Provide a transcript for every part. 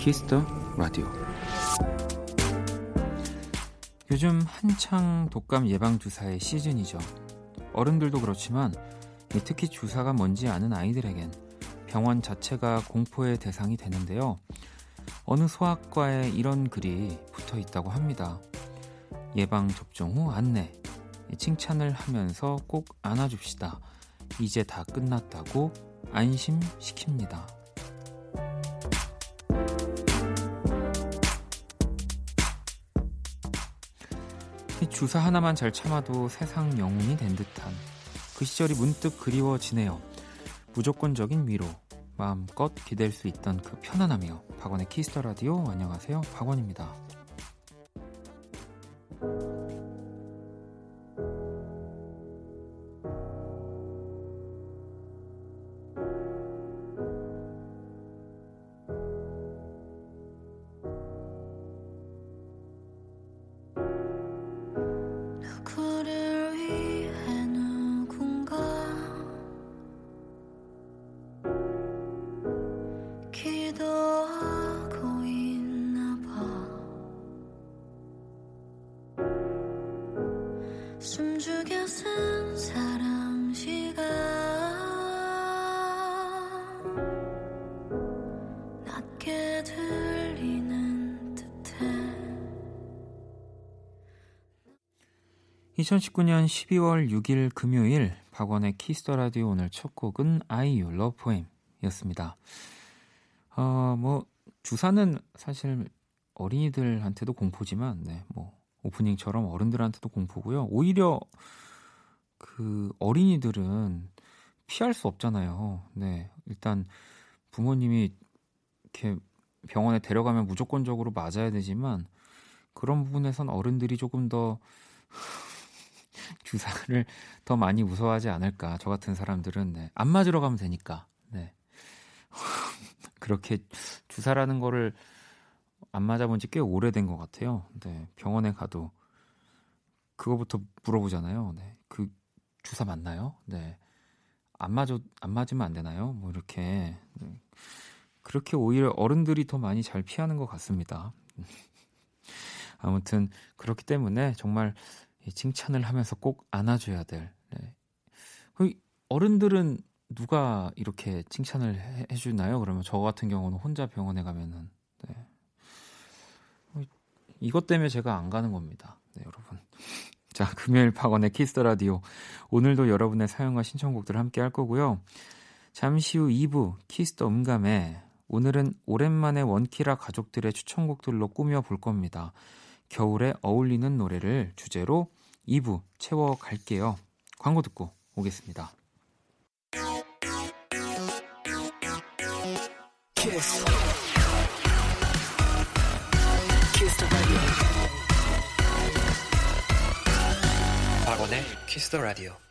키스터 라디오 요즘 한창 독감 예방 주사의 시즌이죠. 어른들도 그렇지만 특히 주사가 뭔지 아는 아이들에겐 병원 자체가 공포의 대상이 되는데요. 어느 소아과에 이런 글이 붙어 있다고 합니다. 예방 접종 후 안내, 칭찬을 하면서 꼭 안아줍시다. 이제 다 끝났다고 안심시킵니다. 주사 하나만 잘 참아도 세상 영웅이 된 듯한 그 시절이 문득 그리워지네요. 무조건적인 위로, 마음껏 기댈 수 있던 그 편안함이요. 박원의 키스 더 라디오 안녕하세요. 박원입니다. 2019년 12월 6일 금요일 박원의 키스 더 라디오 오늘 첫 곡은 아이유 Love poem이었습니다. 어, 뭐 주사는 사실 어린이들한테도 공포지만 네, 뭐 오프닝처럼 어른들한테도 공포고요. 오히려 그 어린이들은 피할 수 없잖아요. 네. 일단 부모님이 이렇게 병원에 데려가면 무조건적으로 맞아야 되지만 그런 부분에선 어른들이 조금 더 주사를 더 많이 무서워하지 않을까. 저 같은 사람들은 네. 안 맞으러 가면 되니까. 네. 그렇게 주사라는 거를 안 맞아본 지 꽤 오래된 것 같아요. 네. 병원에 가도 그거부터 물어보잖아요. 네. 그 주사 맞나요? 네. 안 맞아 안 맞으면 안 되나요? 뭐 이렇게 네. 그렇게 오히려 어른들이 더 많이 잘 피하는 것 같습니다. 아무튼 그렇기 때문에 정말 칭찬을 하면서 꼭 안아줘야 될. 네. 어른들은 누가 이렇게 칭찬을 해, 해주나요? 그러면 저 같은 경우는 혼자 병원에 가면은 네. 이것 때문에 제가 안 가는 겁니다. 네, 여러분. 자, 금요일 박원의 키스 더 라디오. 오늘도 여러분의 사연과 신청곡들 함께 할 거고요. 잠시 후 2부 키스 더 음감회 오늘은 오랜만에 원키라 가족들의 추천곡들로 꾸며 볼 겁니다. 겨울에 어울리는 노래를 주제로 2부 채워갈게요. 광고 듣고 오겠습니다. 키스. 키스 박원의 키스 더 라디오.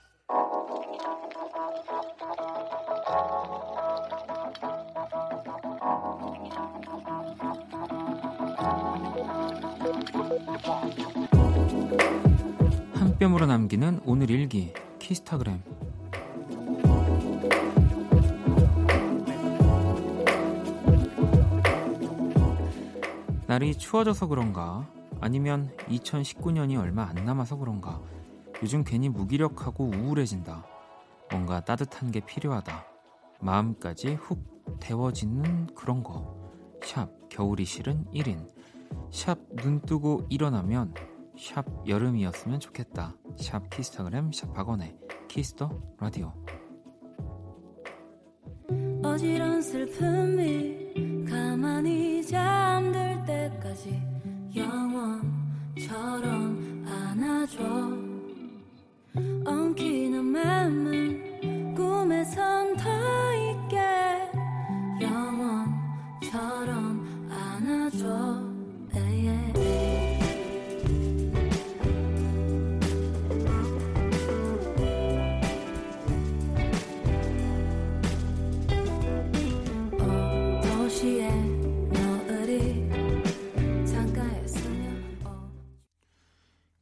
뺨으로 남기는 오늘 일기 키스타그램. 날이 추워져서 그런가? 아니면 2019년이 얼마 안 남아서 그런가? 요즘 괜히 무기력하고 우울해진다. 뭔가 따뜻한 게 필요하다. 마음까지 훅 데워지는 그런 거 샵 겨울이 싫은 1인. 샵 눈 뜨고 일어나면 샵 여름이었으면 좋겠다. 샵 키스타그램 샵 박원의 키스 더 라디오. 어지러운 슬픔이 가만히 잠들 때까지 영원처럼 안아줘 엉키는 맘은 꿈에선 더 있게 영원처럼 안아줘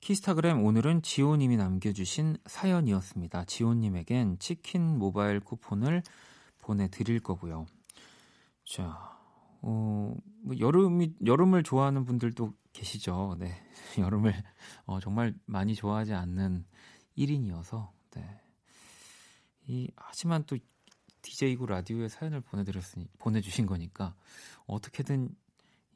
키스타그램 오늘은 지호님이 남겨주신 사연이었습니다. 지호님에겐 치킨 모바일 쿠폰을 보내드릴 거고요. 자, 어, 뭐 여름이 여름을 좋아하는 분들도 계시죠. 네, 여름을 어, 정말 많이 좋아하지 않는 1인이어서 네. 이 하지만 또 DJ고 라디오에 사연을 보내드렸으니 보내주신 거니까 어떻게든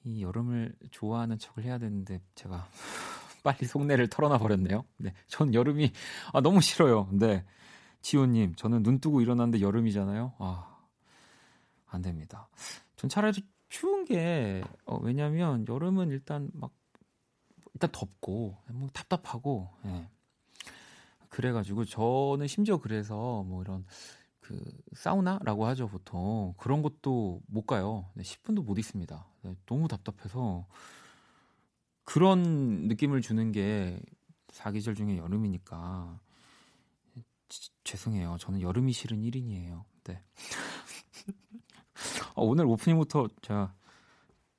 이 여름을 좋아하는 척을 해야 되는데 제가 빨리 속내를 털어놔 버렸네요. 네, 전 여름이 아, 너무 싫어요. 네, 지호님, 저는 눈 뜨고 일어났는데 여름이잖아요. 아, 안 됩니다. 전 차라리 추운 게 어, 왜냐면 여름은 일단 막 일단 덥고 뭐 답답하고 예. 그래가지고 저는 심지어 그래서 뭐 이런 그 사우나라고 하죠 보통 그런 것도 못 가요. 네, 10분도 못 있습니다. 네, 너무 답답해서 그런 느낌을 주는 게 사계절 중에 여름이니까 지, 죄송해요. 저는 여름이 싫은 1인이에요. 네. 어, 오늘 오프닝부터 제가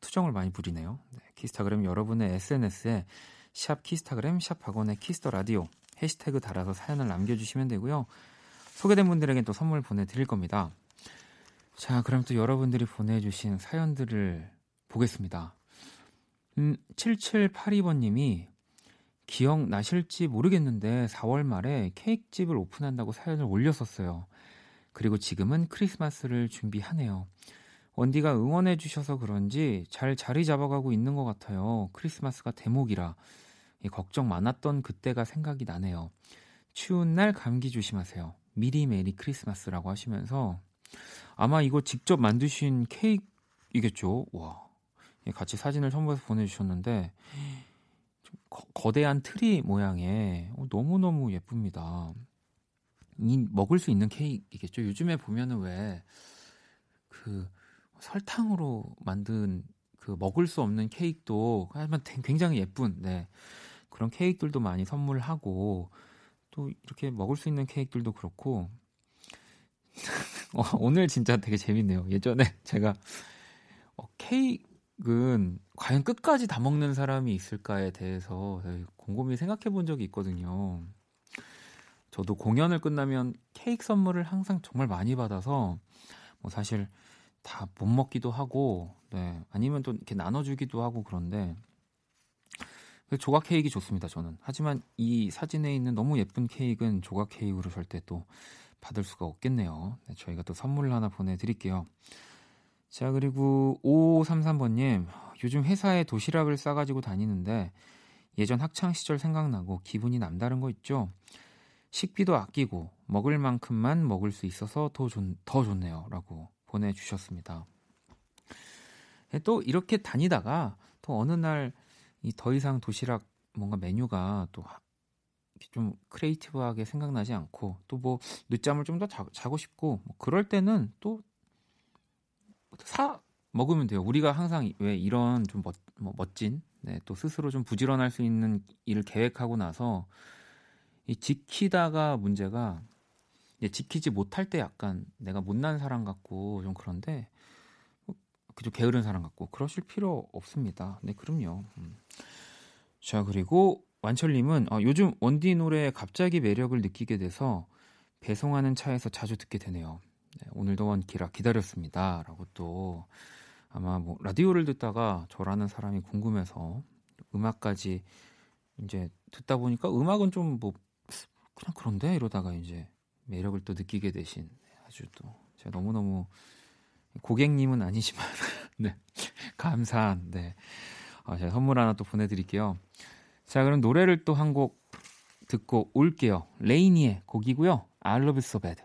투정을 많이 부리네요. 네, 키스타그램 여러분의 SNS에 샵 키스타그램 샵 박원의 키스 더 라디오 해시태그 달아서 사연을 남겨주시면 되고요. 소개된 분들에겐 또 선물 보내드릴 겁니다. 자, 그럼 또 여러분들이 보내주신 사연들을 보겠습니다. 음, 7782번님이 기억나실지 모르겠는데 4월 말에 케이크집을 오픈한다고 사연을 올렸었어요. 그리고 지금은 크리스마스를 준비하네요. 원디가 응원해 주셔서 그런지 잘 자리 잡아가고 있는 것 같아요. 크리스마스가 대목이라 걱정 많았던 그때가 생각이 나네요. 추운 날 감기 조심하세요. 미리 메리 크리스마스라고 하시면서 아마 이거 직접 만드신 케이크이겠죠. 와. 같이 사진을 첨부해서 보내주셨는데 거대한 트리 모양의 어, 너무너무 예쁩니다. 이 먹을 수 있는 케이크이겠죠. 요즘에 보면은 왜 그 설탕으로 만든 그 먹을 수 없는 케이크도 하지만 굉장히 예쁜 네. 그런 케이크들도 많이 선물하고 또 이렇게 먹을 수 있는 케이크들도 그렇고 어, 오늘 진짜 되게 재밌네요. 예전에 제가 어, 케이크 는 과연 끝까지 다 먹는 사람이 있을까에 대해서 곰곰이 생각해 본 적이 있거든요. 저도 공연을 끝나면 케이크 선물을 항상 정말 많이 받아서 뭐 사실 다 못 먹기도 하고 네 아니면 또 이렇게 나눠주기도 하고 그런데 조각 케이크 좋습니다, 저는. 하지만 이 사진에 있는 너무 예쁜 케이크는 조각 케이크로 절대 또 받을 수가 없겠네요. 네, 저희가 또 선물 하나 보내드릴게요. 자, 그리고 5533번님, 요즘 회사에 도시락을 싸가지고 다니는데 예전 학창시절 생각나고 기분이 남다른 거 있죠? 식비도 아끼고 먹을 만큼만 먹을 수 있어서 더, 좋, 더 좋네요. 라고 보내주셨습니다. 네, 또 이렇게 다니다가 또 어느 날 이더 이상 도시락 뭔가 메뉴가 또 좀 크리에이티브하게 생각나지 않고 또 뭐 늦잠을 좀 더 자고 싶고 뭐 그럴 때는 또 사 먹으면 돼요. 우리가 항상 왜 이런 좀 멋, 뭐 멋진 네, 또 스스로 좀 부지런할 수 있는 일을 계획하고 나서 이 지키다가 문제가 지키지 못할 때 약간 내가 못난 사람 같고 좀 그런데 그저 게으른 사람 같고 그러실 필요 없습니다. 네, 그럼요. 음. 자, 그리고 완철님은 어, 요즘 원디 노래에 갑자기 매력을 느끼게 돼서 배송하는 차에서 자주 듣게 되네요. 네, 오늘도 원키라 기다렸습니다. 라고 또 아마 뭐 라디오를 듣다가 저라는 사람이 궁금해서 음악까지 이제 듣다 보니까 음악은 좀 뭐 그냥 그런데 이러다가 이제 매력을 또 느끼게 되신 아주 또 제가 너무너무 고객님은 아니지만 네 감사한 네 어, 제가 선물 하나 또 보내드릴게요. 자 그럼 노래를 또 한 곡 듣고 올게요. 레이니의 곡이고요. I love you so bad.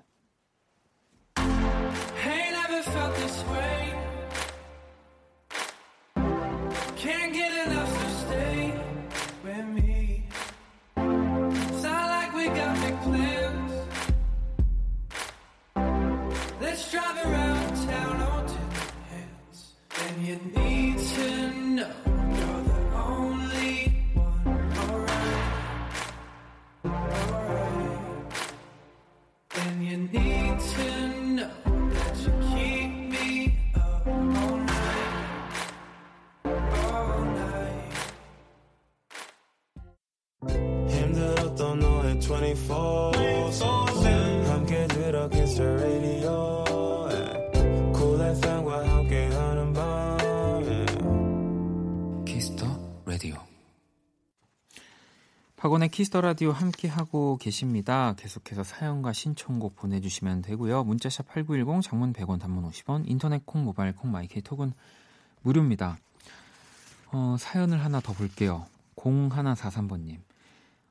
키스 더 라디오 함께 하고 계십니다. 계속해서 사연과 신청곡 보내주시면 되고요. 문자샵 8910, 장문 100원, 단문 50원, 인터넷 콩, 모바일 콩, 마이케이 톡은 무료입니다. 어, 사연을 하나 더 볼게요. 0143번님.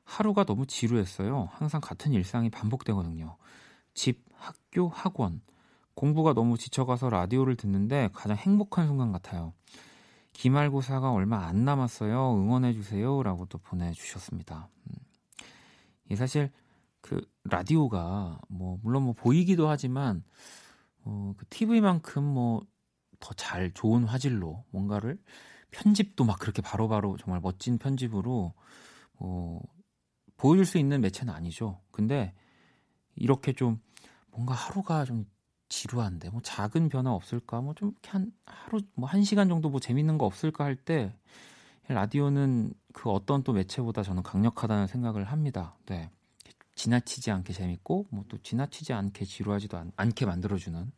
하루가 너무 지루했어요. 항상 같은 일상이 반복되거든요. 집, 학교, 학원. 공부가 너무 지쳐가서 라디오를 듣는데 가장 행복한 순간 같아요. 기말고사가 얼마 안 남았어요. 응원해주세요. 라고 또 보내주셨습니다. 음. 이 사실 그 라디오가 뭐, 물론 뭐 보이기도 하지만, 어, 그 TV만큼 뭐 더 잘 좋은 화질로 뭔가를 편집도 막 그렇게 바로바로 바로 정말 멋진 편집으로 어, 보여줄 수 있는 매체는 아니죠. 근데 이렇게 좀 뭔가 하루가 좀 지루한데 뭐 작은 변화 없을까 뭐 좀 이렇게 한 하루 뭐 한 시간 정도 뭐 재밌는 거 없을까 할 때 라디오는 그 어떤 또 매체보다 저는 강력하다는 생각을 합니다. 네. 지나치지 않게 재밌고 뭐 또 지나치지 않게 지루하지도 않, 않게 만들어주는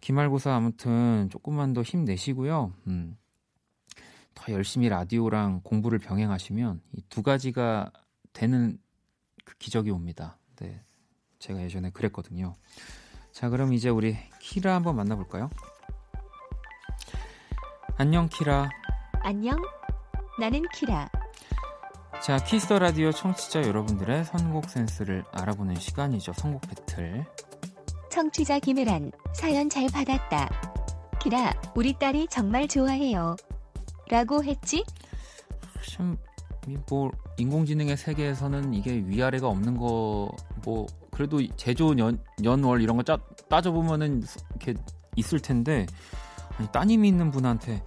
기말고사 아무튼 조금만 더 힘내시고요. 음. 더 열심히 라디오랑 공부를 병행하시면 이 두 가지가 되는 그 기적이 옵니다. 네. 제가 예전에 그랬거든요. 자, 그럼 이제 우리 키라 한번 만나볼까요? 안녕, 키라. 안녕. 나는 키라. 자, 키스 더 라디오 청취자 여러분들의 선곡 센스를 알아보는 시간이죠. 선곡 배틀. 청취자 김혜란, 사연 잘 받았다. 키라, 우리 딸이 정말 좋아해요. 라고 했지? 참, 뭐, 인공지능의 세계에서는 이게 위아래가 없는 거, 뭐, 그래도 제조 연, 연월 이런 거 짜, 따져보면은 이렇게 있을 텐데 아니, 따님이 있는 분한테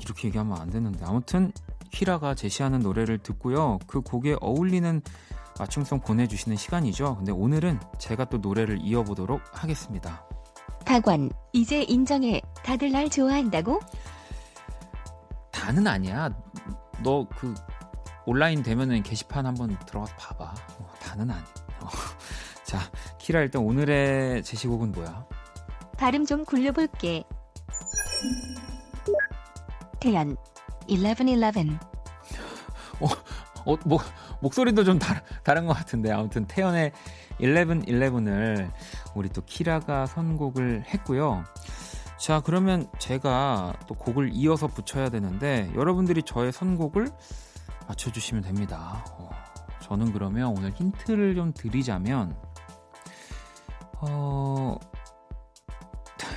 이렇게 얘기하면 안 되는데. 아무튼 키라가 제시하는 노래를 듣고요. 그 곡에 어울리는 맞춤송 보내주시는 시간이죠. 근데 오늘은 제가 또 노래를 이어보도록 하겠습니다. 박원 이제 인정해. 다들 날 좋아한다고? 다는 아니야. 너 그 온라인 되면은 게시판 한번 들어가서 봐봐. 어, 다는 아니야 어. 자, 키라 일단 오늘의 제시곡은 뭐야? 발음 좀 굴려볼게. 태연, 1111. 어, 어, 뭐, 목소리도 좀 다, 다른 것 같은데 아무튼 태연의 1111을 우리 또 키라가 선곡을 했고요. 자, 그러면 제가 또 곡을 이어서 붙여야 되는데 여러분들이 저의 선곡을 맞춰주시면 됩니다. 어, 저는 그러면 오늘 힌트를 좀 드리자면 어,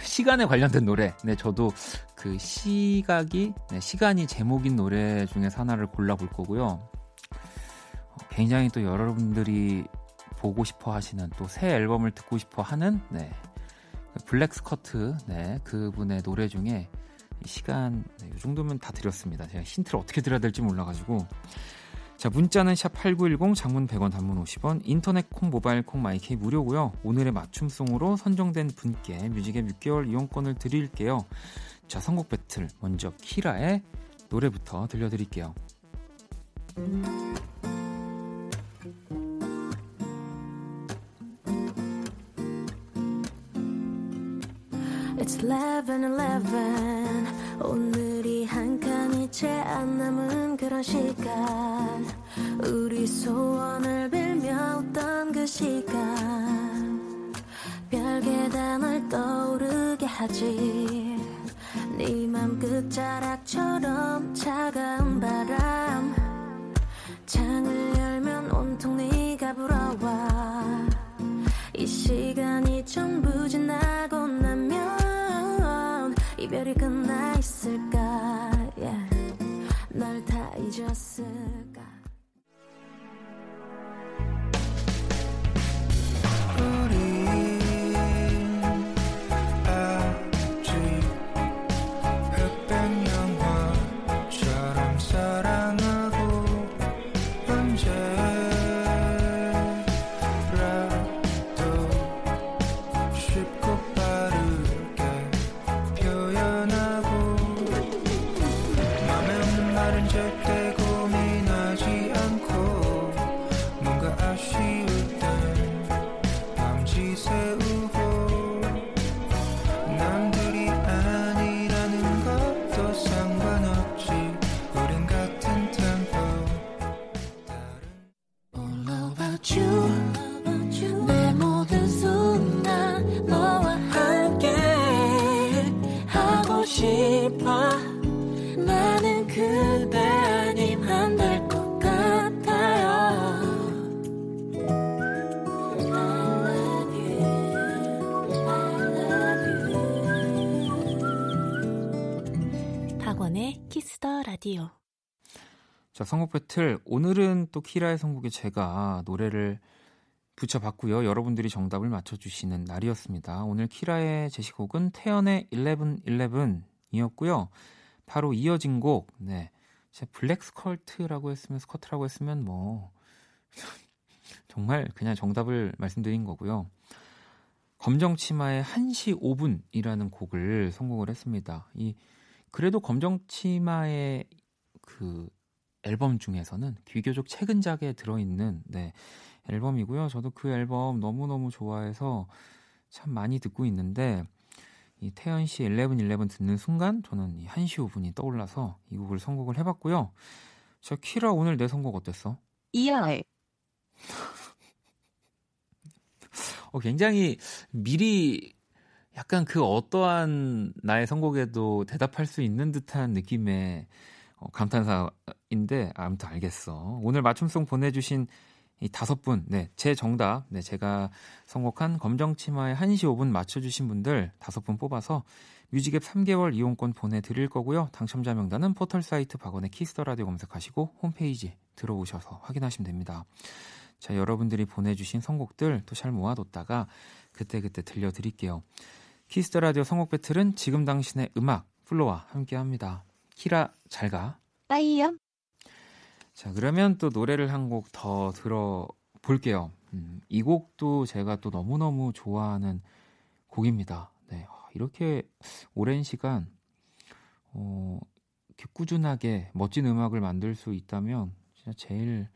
시간에 관련된 노래. 네, 저도 그 시각이, 네, 시간이 제목인 노래 중에서 하나를 골라볼 거고요. 어, 굉장히 또 여러분들이 보고 싶어 하시는 또 새 앨범을 듣고 싶어 하는, 네, black skirt, 네, 그분의 노래 중에 시간, 네, 이 정도면 다 드렸습니다. 제가 힌트를 어떻게 드려야 될지 몰라가지고. 자, 문자는 샵8910 장문 100원 단문 50원 인터넷 콩 모바일 콩 마이케이 무료고요. 오늘의 맞춤송으로 선정된 분께 뮤직앱 6개월 이용권을 드릴게요. 자, 선곡 배틀 먼저 키라의 노래부터 들려드릴게요. It's 11, 11 오늘이 한 칸이 채 안 남은 그런 시간. 우리 소원을 빌며 웃던 그 시간. 별게 다널 떠오르게 하지. 네맘 끝자락처럼 차가운 바람. 창을 열면 온통 네가 불어와. 이 시간이 전부 지나고 나면 이별이 끝나 널다 자, 선곡 배틀. 오늘은 또 키라의 선곡에 제가 노래를 붙여봤고요. 여러분들이 정답을 맞춰주시는 날이었습니다. 오늘 키라의 제시곡은 태연의 1111이었고요. 바로 이어진 곡, 네. 제 black skirt라고 했으면, skirt라고 했으면 뭐, 정말 그냥 정답을 말씀드린 거고요. 검정치마의 1시 5분이라는 곡을 선곡을 했습니다. 이, 그래도 검정치마의 그 앨범 중에서는 비교적 최근작에 들어있는, 네. 앨범이고요. 저도 그 앨범 너무너무 좋아해서 참 많이 듣고 있는데 이 태연 씨 1111 듣는 순간 저는 이 1시 5분이 떠올라서 이 곡을 선곡을 해봤고요. 저 키라 오늘 내 선곡 어땠어? 2열. 어, 굉장히 미리 약간 그 어떠한 나의 선곡에도 대답할 수 있는 듯한 느낌의 어, 감탄사인데 아무튼 알겠어. 오늘 맞춤송 보내주신 이 다섯 분, 네, 제 정답, 네, 제가 선곡한 검정치마의 1시 5분 맞춰주신 분들 다섯 분 뽑아서 뮤직앱 3개월 이용권 보내드릴 거고요. 당첨자 명단은 포털사이트 박원의 키스 더 라디오 검색하시고 홈페이지 들어오셔서 확인하시면 됩니다. 자, 여러분들이 보내주신 선곡들 또 잘 모아뒀다가 그때그때 들려드릴게요. 키스 더 라디오 선곡 배틀은 지금 당신의 음악 FLO와 함께 합니다. 키라 잘 가. 빠이염. 자, 그러면 또 노래를 한 곡 더 들어볼게요. 음, 이 곡도 제가 또 너무너무 좋아하는 곡입니다. 네, 아, 이렇게 오랜 시간, 어, 꾸준하게 멋진 음악을 만들 수 있다면, 진짜 제일,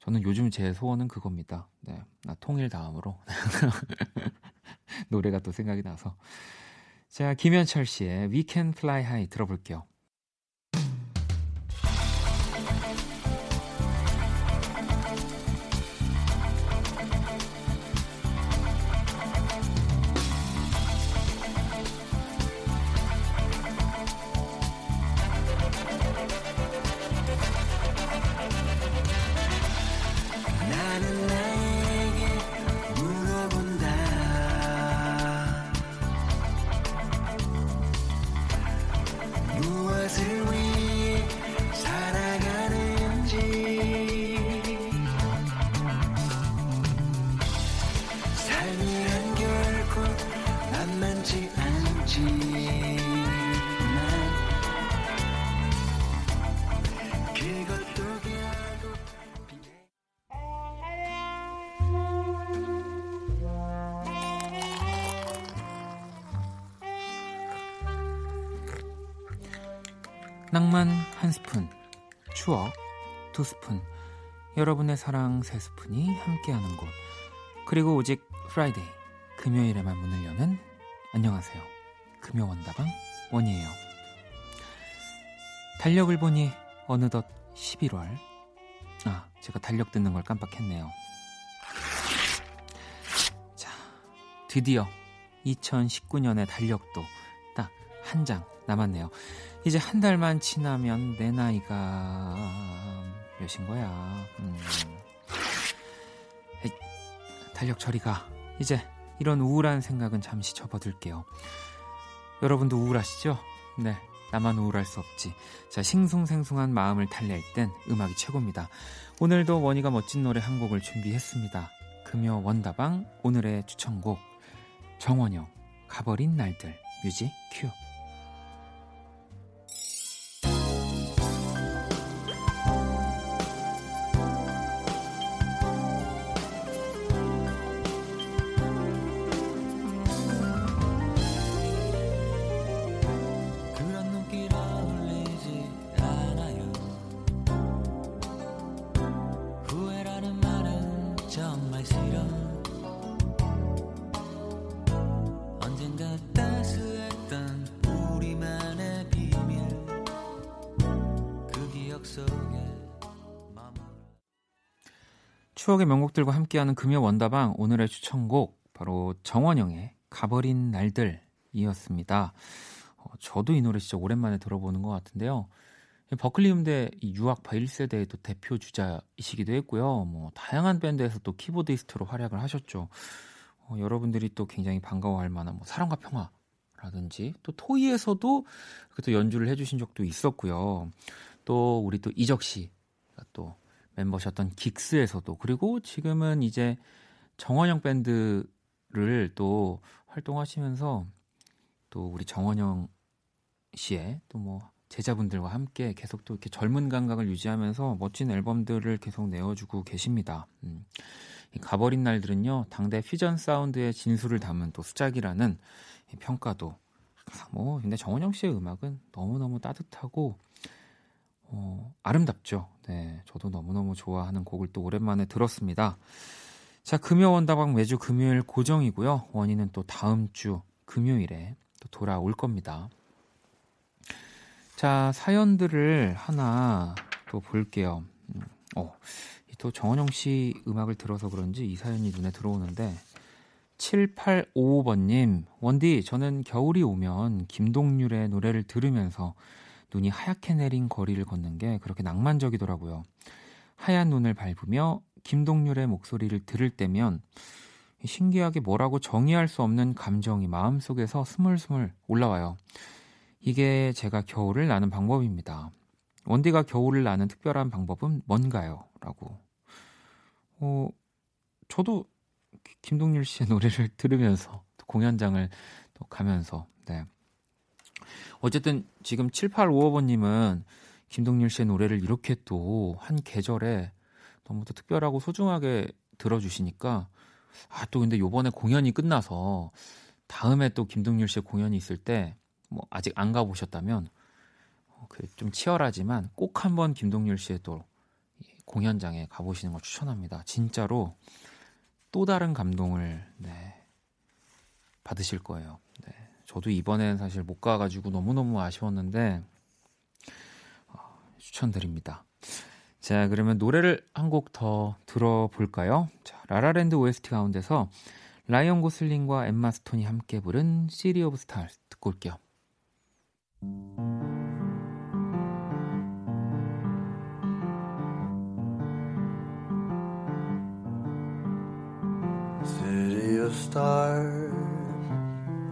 저는 요즘 제 소원은 그겁니다. 네, 나 통일 다음으로. 노래가 또 생각이 나서. 자, 김현철 씨의 We Can Fly High 들어볼게요. 낭만 한 스푼, 추억 두 스푼, 여러분의 사랑 세 스푼이 함께하는 곳. 그리고 오직 Friday, 금요일에만 문을 여는 안녕하세요. 금요 원다방 원이에요. 달력을 보니 어느덧 11월. 아, 제가 달력 뜯는 걸 깜빡했네요. 자, 드디어 2019년의 달력도 딱 한 장 남았네요. 이제 한 달만 지나면 내 나이가 몇인 거야? 음. 에이, 달력 저리 가. 이제 이런 우울한 생각은 잠시 접어둘게요. 여러분도 우울하시죠? 네. 나만 우울할 수 없지. 자, 싱숭생숭한 마음을 달랠 땐 음악이 최고입니다. 오늘도 원희가 멋진 노래 한 곡을 준비했습니다. 금요 원다방 오늘의 추천곡 정원영 가버린 날들 뮤직 큐. 추억의 명곡들과 함께하는 금요 원다방 오늘의 추천곡 바로 정원영의 가버린 날들이었습니다. 어, 저도 이 노래 진짜 오랜만에 들어보는 것 같은데요. 버클리 음대 유학파 1세대의 또 대표 주자이시기도 했고요. 뭐 다양한 밴드에서 또 키보디스트로 활약을 하셨죠. 어, 여러분들이 또 굉장히 반가워할 만한 뭐 사랑과 평화라든지 또 토이에서도 또 연주를 해주신 적도 있었고요. 또 우리 또 이적 씨가 또 멤버셨던 긱스에서도 그리고 지금은 이제 정원영 밴드를 또 활동하시면서 또 우리 정원영 씨의 또 뭐 제자분들과 함께 계속 또 이렇게 젊은 감각을 유지하면서 멋진 앨범들을 계속 내어주고 계십니다. 음. 이 가버린 날들은요 당대 퓨전 사운드의 진수를 담은 또 수작이라는 평가도 뭐 근데 정원영 씨의 음악은 너무 너무 따뜻하고 어, 아름답죠. 네, 저도 너무너무 좋아하는 곡을 또 오랜만에 들었습니다. 자, 금요 원다방 매주 금요일 고정이고요. 원인은 또 다음 주 금요일에 또 돌아올 겁니다. 자, 사연들을 하나 또 볼게요. 음, 어, 또 정원영 씨 음악을 들어서 그런지 이 사연이 눈에 들어오는데 7855번님, 원디, 저는 겨울이 오면 김동률의 노래를 들으면서 눈이 하얗게 내린 거리를 걷는 게 그렇게 낭만적이더라고요. 하얀 눈을 밟으며 김동률의 목소리를 들을 때면 신기하게 뭐라고 정의할 수 없는 감정이 마음속에서 스물스물 올라와요. 이게 제가 겨울을 나는 방법입니다. 원디가 겨울을 나는 특별한 방법은 뭔가요? 라고. 어, 저도 김동률 씨의 노래를 들으면서 공연장을 또 가면서 네. 어쨌든 지금 7855번님은 김동률 씨의 노래를 이렇게 또 한 계절에 너무 또 특별하고 소중하게 들어주시니까 아 또 근데 요번에 공연이 끝나서 다음에 또 김동률 씨의 공연이 있을 때 뭐 아직 안 가보셨다면 어, 그좀 치열하지만 꼭 한번 김동률 씨의 또 공연장에 가보시는 걸 추천합니다. 진짜로 또 다른 감동을 네, 받으실 거예요. 네. 저도 이번엔 사실 못 가가지고 너무너무 아쉬웠는데 어, 추천드립니다. 자, 그러면 노래를 한 곡 더 들어볼까요? 자, La La Land OST 가운데서 라이언 고슬링과 엠마 스톤이 함께 부른 City of Stars 듣고 올게요. City of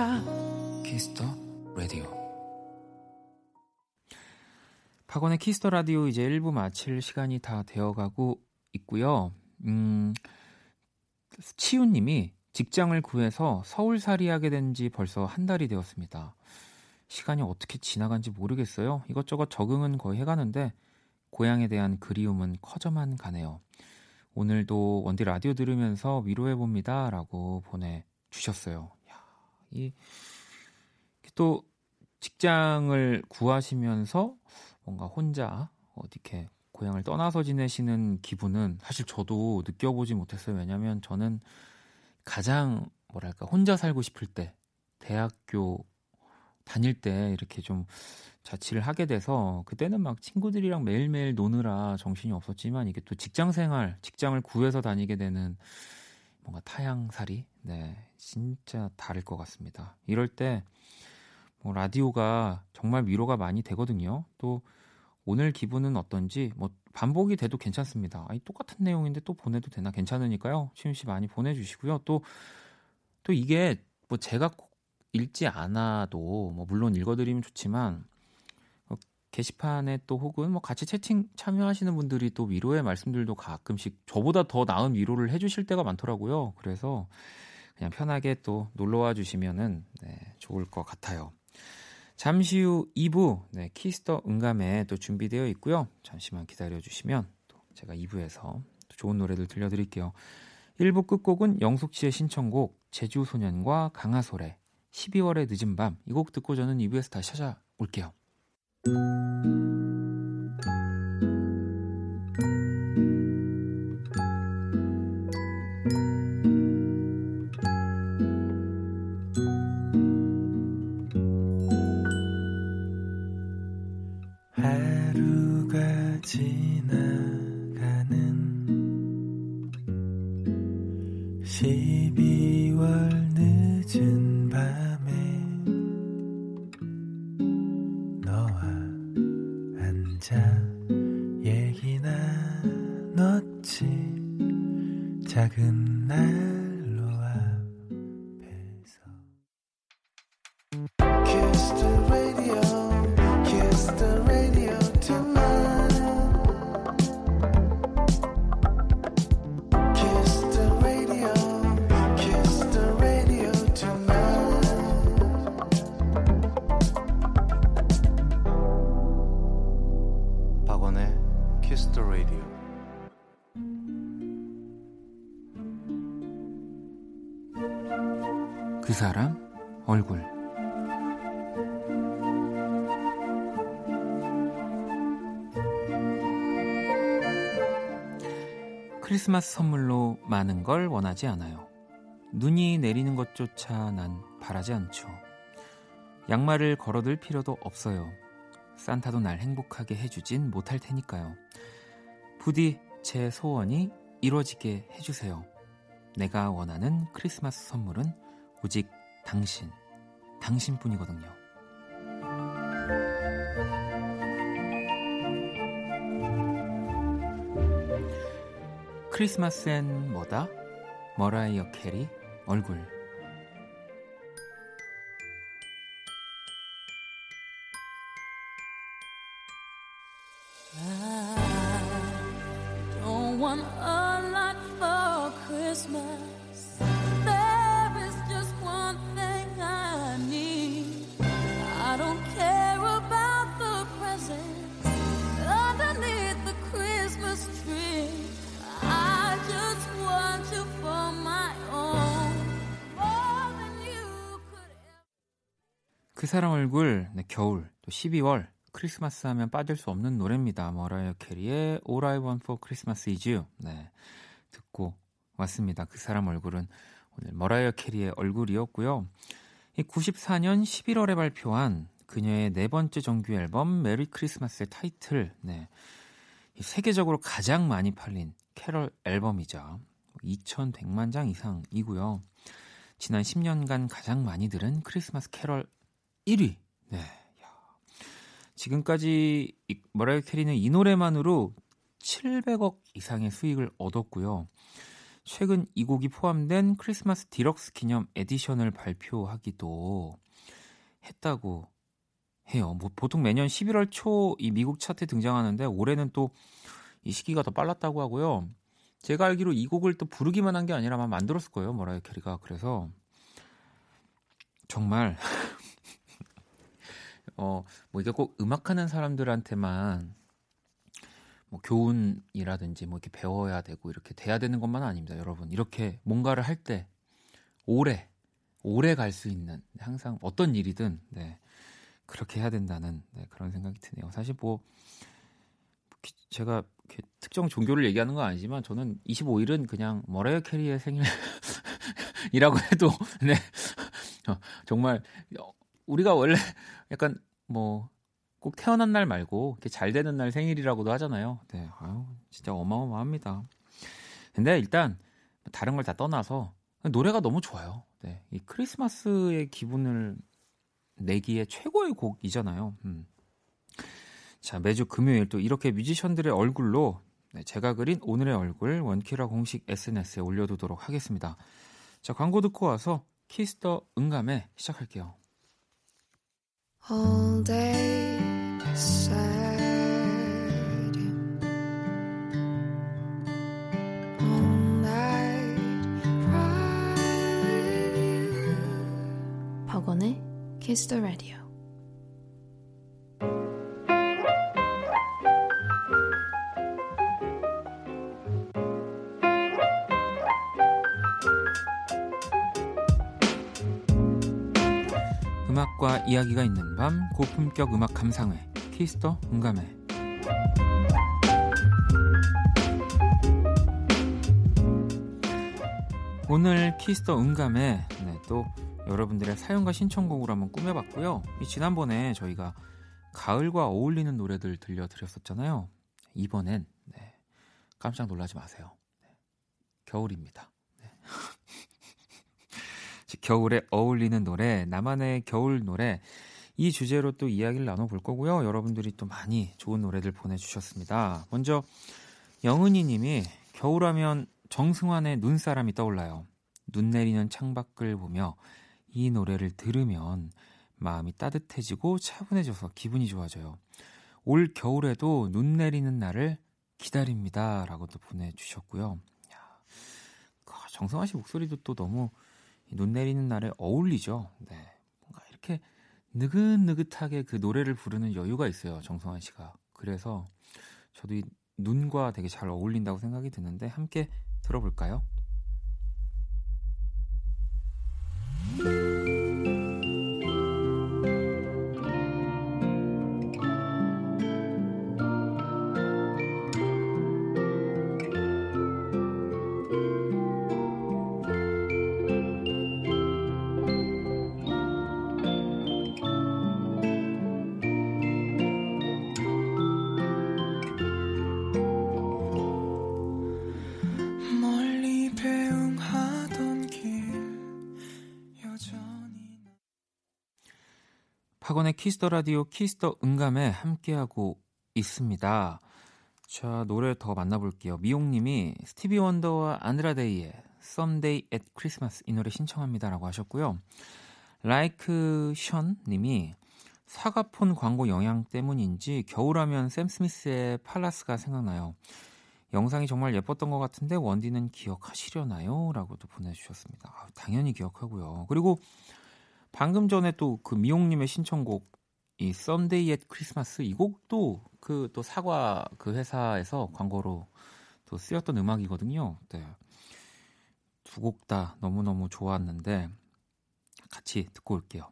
거야 Kiss the Radio. 박원의 Kiss the Radio 이제 1부 마칠 시간이 다 되어가고 있고요. 음, 치우님이 직장을 구해서 서울살이 하게 된 지 벌써 한 달이 되었습니다. 시간이 어떻게 지나간지 모르겠어요. 이것저것 적응은 거의 해가는데 고향에 대한 그리움은 커져만 가네요. 오늘도 원디 라디오 들으면서 위로해 봅니다 라고 보내주셨어요. 야, 이또 직장을 구하시면서 뭔가 혼자 어디게 고향을 떠나서 지내시는 기분은 사실 저도 느껴보지 못했어요. 왜냐하면 저는 가장 뭐랄까 혼자 살고 싶을 때 대학교 다닐 때 이렇게 좀 자취를 하게 돼서 그때는 막 친구들이랑 매일매일 노느라 정신이 없었지만 이게 또 직장 생활, 직장을 구해서 다니게 되는 뭔가 타향살이 네 진짜 다를 것 같습니다. 이럴 때 뭐 라디오가 정말 위로가 많이 되거든요. 또 오늘 기분은 어떤지 뭐 반복이 돼도 괜찮습니다. 아니 똑같은 내용인데 또 보내도 되나 괜찮으니까요. 시윤 씨 많이 보내주시고요. 또또 이게 뭐 제가 꼭 읽지 않아도 뭐 물론 읽어드리면 좋지만 어, 게시판에 또 혹은 뭐 같이 채팅 참여하시는 분들이 또 위로의 말씀들도 가끔씩 저보다 더 나은 위로를 해주실 때가 많더라고요. 그래서 그냥 편하게 또 놀러와 주시면은 네, 좋을 것 같아요. 잠시 후 2부 네, Kiss the 음감회 또 준비되어 있고요. 잠시만 기다려 주시면 또 제가 2부에서 좋은 노래들 들려드릴게요. 1부 끝곡은 영숙 씨의 신청곡 제주 소년과 강하솔의 12월의 늦은 밤 이 곡 듣고 저는 2부에서 다시 찾아올게요. Música 작은 난 크리스마스 선물로 많은 걸 원하지 않아요. 눈이 내리는 것조차 난 바라지 않죠. 양말을 걸어둘 필요도 없어요. 산타도 날 행복하게 해주진 못할 테니까요. 부디 제 소원이 이루어지게 해주세요. 내가 원하는 크리스마스 선물은 오직 당신, 당신뿐이거든요. 크리스마스엔 뭐다? 머라이어 캐리 얼굴. Don't want a lot for Christmas. 그 사람 얼굴, 네, 겨울, 또 12월, 크리스마스 하면 빠질 수 없는 노래입니다. 머라이어 캐리의 All I Want for Christmas is You. 네, 듣고 왔습니다. 그 사람 얼굴은 오늘 머라이어 캐리의 얼굴이었고요. 이 94년 11월에 발표한 그녀의 네 번째 정규 앨범 Merry Christmas의 타이틀, 네, 이 세계적으로 가장 많이 팔린 캐럴 앨범이죠. 2,100만 장 이상이고요. 지난 10년간 가장 많이 들은 크리스마스 캐럴 1위. 네. 야. 지금까지 이 머라이어 캐리는 이 노래만으로 700억 이상의 수익을 얻었고요. 최근 이 곡이 포함된 크리스마스 디럭스 기념 에디션을 발표하기도 했다고 해요. 뭐 보통 매년 11월 초 이 미국 차트에 등장하는데 올해는 또 이 시기가 더 빨랐다고 하고요. 제가 알기로 이 곡을 또 부르기만 한 게 아니라 아마 만들었을 거예요. 머라이어 캐리가. 그래서 정말 어, 뭐 이게 꼭 음악하는 사람들한테만 뭐 교훈이라든지 뭐 이렇게 배워야 되고 이렇게 돼야 되는 것만 아닙니다, 여러분. 이렇게 뭔가를 할 때 오래 오래 갈 수 있는 항상 어떤 일이든 네, 그렇게 해야 된다는 네, 그런 생각이 드네요. 사실 뭐 기- 제가 특정 종교를 얘기하는 건 아니지만 저는 25일은 그냥 머라이어 캐리의 생일이라고 해도 네 어, 정말 어, 우리가 원래 약간 뭐 꼭 태어난 날 말고 이렇게 잘 되는 날 생일이라고도 하잖아요. 네, 아유 진짜 어마어마합니다. 근데 일단 다른 걸 다 떠나서 노래가 너무 좋아요. 네, 이 크리스마스의 기분을 내기에 최고의 곡이잖아요. 음. 자 매주 금요일 또 이렇게 뮤지션들의 얼굴로 네, 제가 그린 오늘의 얼굴 원키라 공식 SNS에 올려두도록 하겠습니다. 자 광고 듣고 와서 Kiss the 음감회 시작할게요. all day beside you, all night cry with you. 박원의 Kiss the Radio. 음악과 이야기가 있는 밤 고품격 음악 감상회 키스터 음감회 오늘 Kiss the 음감회 네, 또 여러분들의 사연과 신청곡으로 한번 꾸며봤고요. 이 지난번에 저희가 가을과 어울리는 노래들 들려드렸었잖아요. 이번엔 네, 깜짝 놀라지 마세요. 네, 겨울입니다. 네. 겨울에 어울리는 노래, 나만의 겨울 노래 이 주제로 또 이야기를 나눠볼 거고요. 여러분들이 또 많이 좋은 노래들 보내주셨습니다. 먼저 영은이 님이 겨울하면 정승환의 눈사람이 떠올라요. 눈 내리는 창밖을 보며 이 노래를 들으면 마음이 따뜻해지고 차분해져서 기분이 좋아져요. 올 겨울에도 눈 내리는 날을 기다립니다. 라고 또 보내주셨고요. 야, 정승환 씨 목소리도 또 너무 눈 내리는 날에 어울리죠. 네. 뭔가 이렇게 느긋느긋하게 그 노래를 부르는 여유가 있어요. 정성환 씨가. 그래서 저도 이 눈과 되게 잘 어울린다고 생각이 드는데 함께 들어볼까요? 박원의 Kiss the Radio Kiss the 음감회 함께하고 있습니다. 자, 노래 더 만나볼게요. 미용님이 스티비 원더와 안드라 데이의 Someday at Christmas 이 노래 신청합니다라고 하셨고요. 라이크 션 님이 사과폰 광고 영향 때문인지 겨울하면 샘 스미스의 Palace가 생각나요. 영상이 정말 예뻤던 것 같은데 원디는 기억하시려나요? 라고도 보내주셨습니다. 아, 당연히 기억하고요. 그리고 방금 전에 또 그 미용님의 신청곡 이 Someday at Christmas 이 곡도 그 또 사과 그 회사에서 광고로 또 쓰였던 음악이거든요. 네. 두 곡 다 너무너무 좋았는데 같이 듣고 올게요.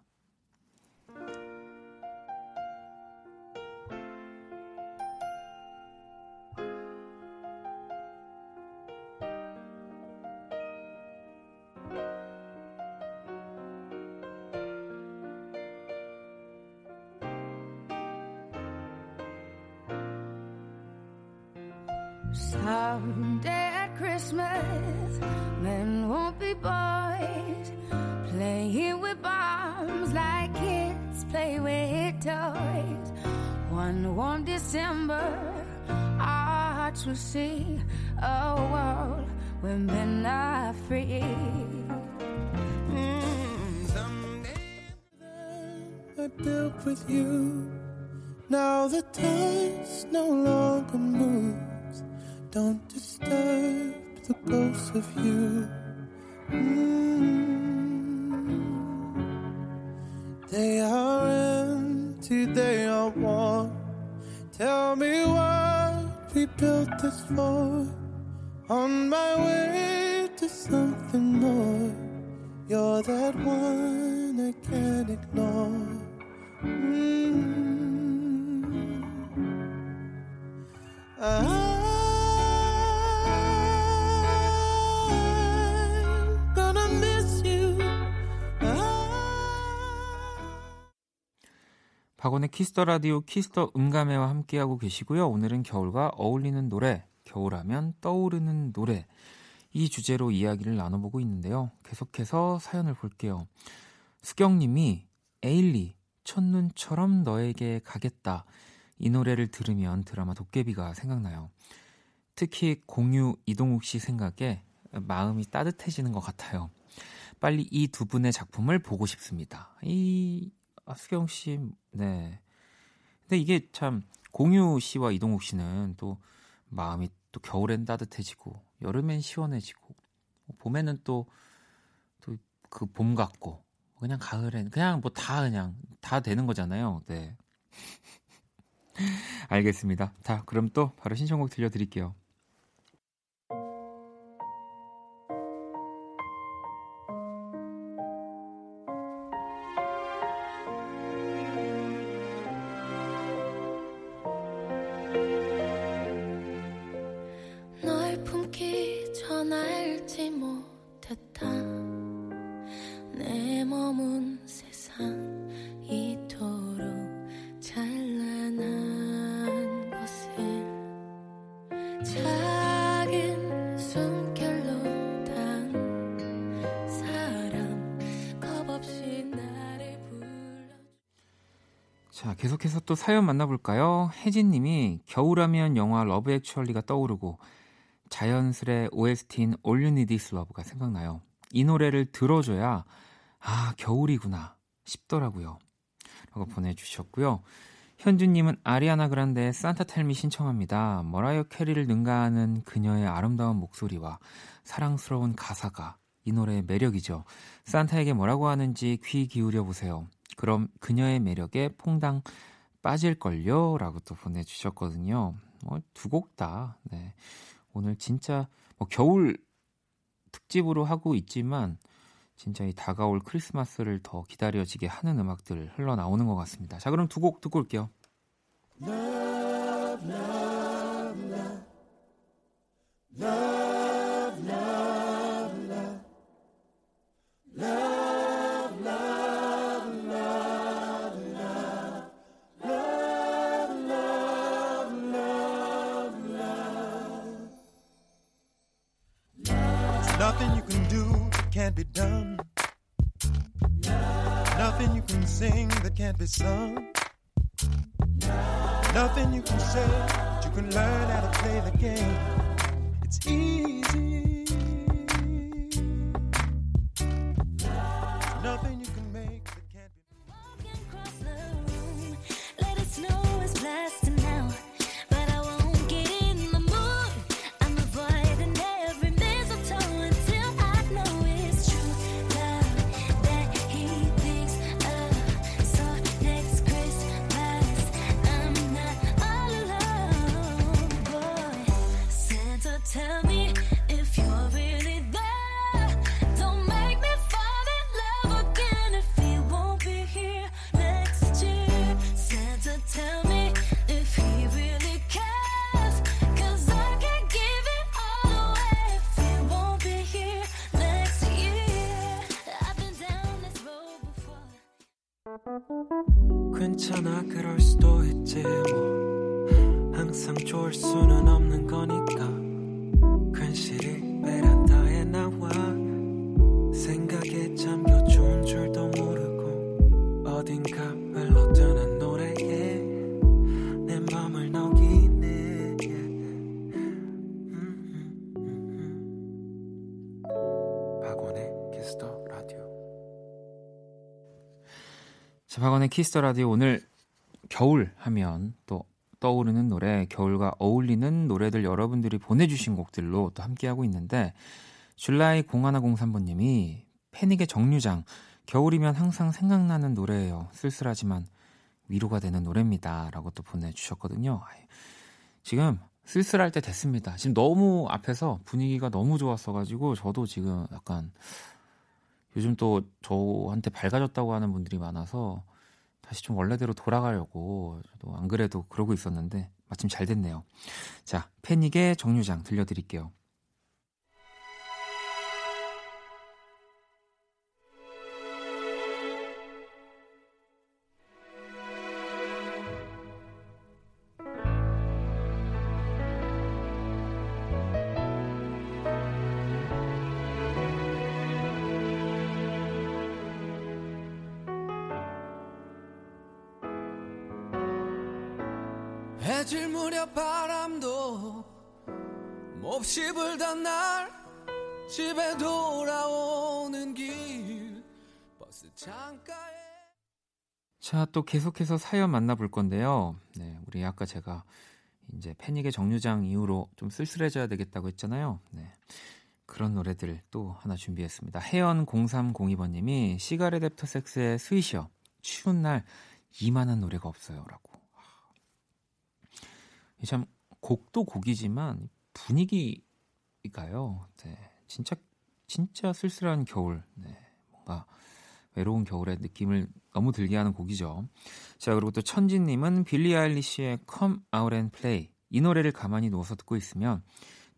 Someday at Christmas, men won't be boys, playing with bombs like kids play with toys. One warm December, our hearts will see a world where men are free. Mm. I built with you. Now the dust no longer moves. Of you. Mm. They are empty, they are warm. Tell me what we built this for. On my way to something more. You're that one I can't ignore. Mm. I'm 박원의 Kiss the Radio Kiss the 음감회와 함께하고 계시고요. 오늘은 겨울과 어울리는 노래, 겨울하면 떠오르는 노래 이 주제로 이야기를 나눠보고 있는데요. 계속해서 사연을 볼게요. 수경님이 에일리 첫눈처럼 너에게 가겠다 이 노래를 들으면 드라마 도깨비가 생각나요. 특히 공유 이동욱 씨 생각에 마음이 따뜻해지는 것 같아요. 빨리 이 두 분의 작품을 보고 싶습니다. 이 아, 수경 씨, 네. 근데 이게 참 공유 씨와 이동욱 씨는 또 마음이 또 겨울엔 따뜻해지고 여름엔 시원해지고 봄에는 또 또 그 봄 같고 그냥 가을엔 그냥 뭐 다 그냥 다 되는 거잖아요. 네. 알겠습니다. 자, 그럼 또 바로 신청곡 들려드릴게요. 자, 계속해서 또 사연 만나볼까요? 혜진님이 겨울하면 영화 Love Actually가 떠오르고 자연스레 OST인 All You Need Is Love가 생각나요. 이 노래를 들어줘야 아 겨울이구나 싶더라고요. 라고 보내주셨고요. 현주님은 아리아나 그란데의 Santa Tell Me 신청합니다. 머라이어 캐리를 능가하는 그녀의 아름다운 목소리와 사랑스러운 가사가 이 노래의 매력이죠. 산타에게 뭐라고 하는지 귀 기울여 보세요. 그럼 그녀의 매력에 퐁당 빠질걸요? 라고 또 보내주셨거든요. 뭐, 두 곡 다, 네. 오늘 진짜, 뭐, 겨울 특집으로 하고 있지만, 진짜 이 다가올 크리스마스를 더 기다려지게 하는 음악들 흘러나오는 것 같습니다. 자, 그럼 두 곡 듣고 올게요. Nothing be done. Nothing you can sing that can't be sung. Nothing you can say that you can learn how to play the game. It's easy. 자, 박원의 Kiss the Radio 오늘 겨울 하면 또 떠오르는 노래, 겨울과 어울리는 노래들 여러분들이 보내주신 곡들로 또 함께하고 있는데, July 0103번님이 패닉의 정류장, 겨울이면 항상 생각나는 노래예요. 쓸쓸하지만 위로가 되는 노래입니다. 라고 또 보내주셨거든요. 지금 쓸쓸할 때 됐습니다. 지금 너무 앞에서 분위기가 너무 좋았어가지고, 저도 지금 약간 요즘 또 저한테 밝아졌다고 하는 분들이 많아서 다시 좀 원래대로 돌아가려고 저도 안 그래도 그러고 있었는데 마침 잘 됐네요. 자, 패닉의 정류장 들려드릴게요. 자, 또 계속해서 사연 만나볼 건데요. 네, 우리 아까 제가 이제 패닉의 정류장 이후로 좀 쓸쓸해져야 되겠다고 했잖아요. 네. 그런 노래들 또 하나 준비했습니다. 혜연 0302번님이 시가렛 애프터 섹스의 스위셔 추운 날 이만한 노래가 없어요라고. 참 곡도 곡이지만 분위기가요. 네, 진짜 진짜 쓸쓸한 겨울. 네, 뭔가 외로운 겨울의 느낌을 너무 들게 하는 곡이죠. 자, 그리고 또 천진님은 빌리 아일리시의 Come Out and Play 이 노래를 가만히 누워서 듣고 있으면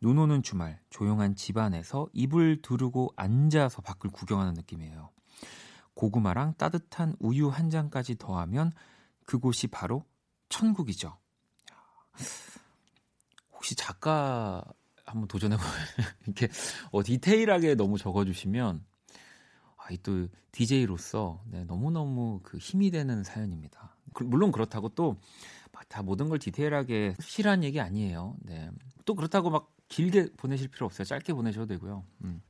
눈 오는 주말 조용한 집안에서 이불 두르고 앉아서 밖을 구경하는 느낌이에요. 고구마랑 따뜻한 우유 한 잔까지 더하면 그곳이 바로 천국이죠. 혹시 작가 한번 도전해보 이렇게 어, 디테일하게 너무 적어주시면 또 DJ로서 네, 너무너무 그 힘이 되는 사연입니다. 그, 물론 그렇다고 또 다 모든 걸 디테일하게 실한 얘기 아니에요. 네. 또 그렇다고 막 길게 보내실 필요 없어요. 짧게 보내셔도 되고요. 음.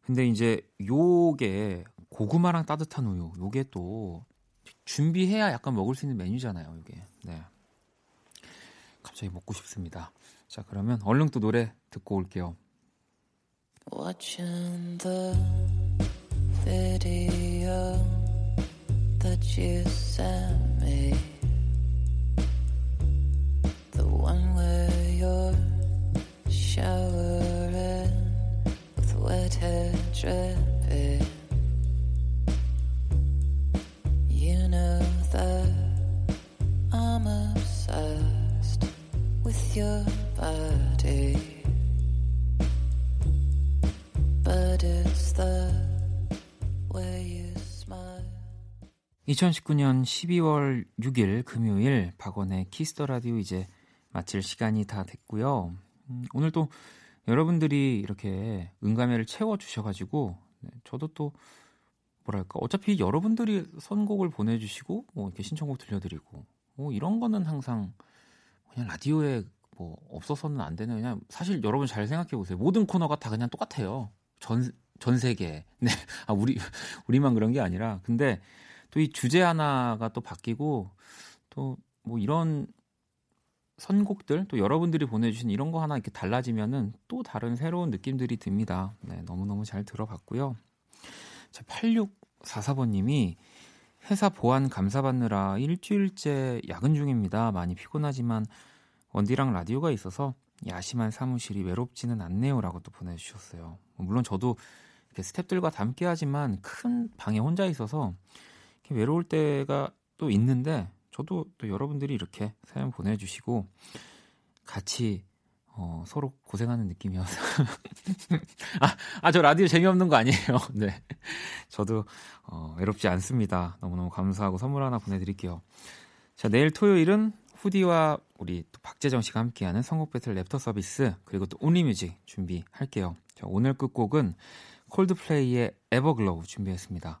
근데 이제 요게 고구마랑 따뜻한 우유, 요게 또 준비해야 약간 먹을 수 있는 메뉴잖아요. 요게. 네. 갑자기 먹고 싶습니다. 자, 그러면 얼른 또 노래 듣고 올게요. Watching the video that you sent 2019년 12월 6일 금요일 박원의 Kiss the Radio 이제 마칠 시간이 다 됐고요. 음, 오늘 또 여러분들이 이렇게 음감회를 채워 주셔가지고 네, 저도 또 뭐랄까 어차피 여러분들이 선곡을 보내주시고 뭐 이렇게 신청곡 들려드리고 뭐 이런 거는 항상 그냥 라디오에 뭐 없어서는 안 되는 그냥 사실 여러분 잘 생각해 보세요. 모든 코너가 다 그냥 똑같아요. 전 전 세계. 네. 아 우리 우리만 그런 게 아니라 근데 또 이 주제 하나가 또 바뀌고 또 뭐 이런 선곡들 또 여러분들이 보내주신 이런 거 하나 이렇게 달라지면은 또 다른 새로운 느낌들이 듭니다. 네, 너무너무 잘 들어봤고요. 자, 8644번님이 회사 보안 감사받느라 일주일째 야근 중입니다. 많이 피곤하지만 원디랑 라디오가 있어서 야심한 사무실이 외롭지는 않네요라고 또 보내주셨어요. 물론 저도 이렇게 스탭들과 다 함께 하지만 큰 방에 혼자 있어서 외로울 때가 또 있는데 저도 또 여러분들이 이렇게 사연 보내주시고 같이 어, 서로 고생하는 느낌이어서 아, 아, 저 라디오 재미없는 거 아니에요. 네, 저도 어, 외롭지 않습니다. 너무너무 감사하고 선물 하나 보내드릴게요. 자, 내일 토요일은 후디와 우리 또 박재정 씨가 함께하는 선곡 배틀 랩터 서비스 그리고 또 Only Music 준비할게요. 자, 오늘 끝곡은 Coldplay의 Everglow 준비했습니다.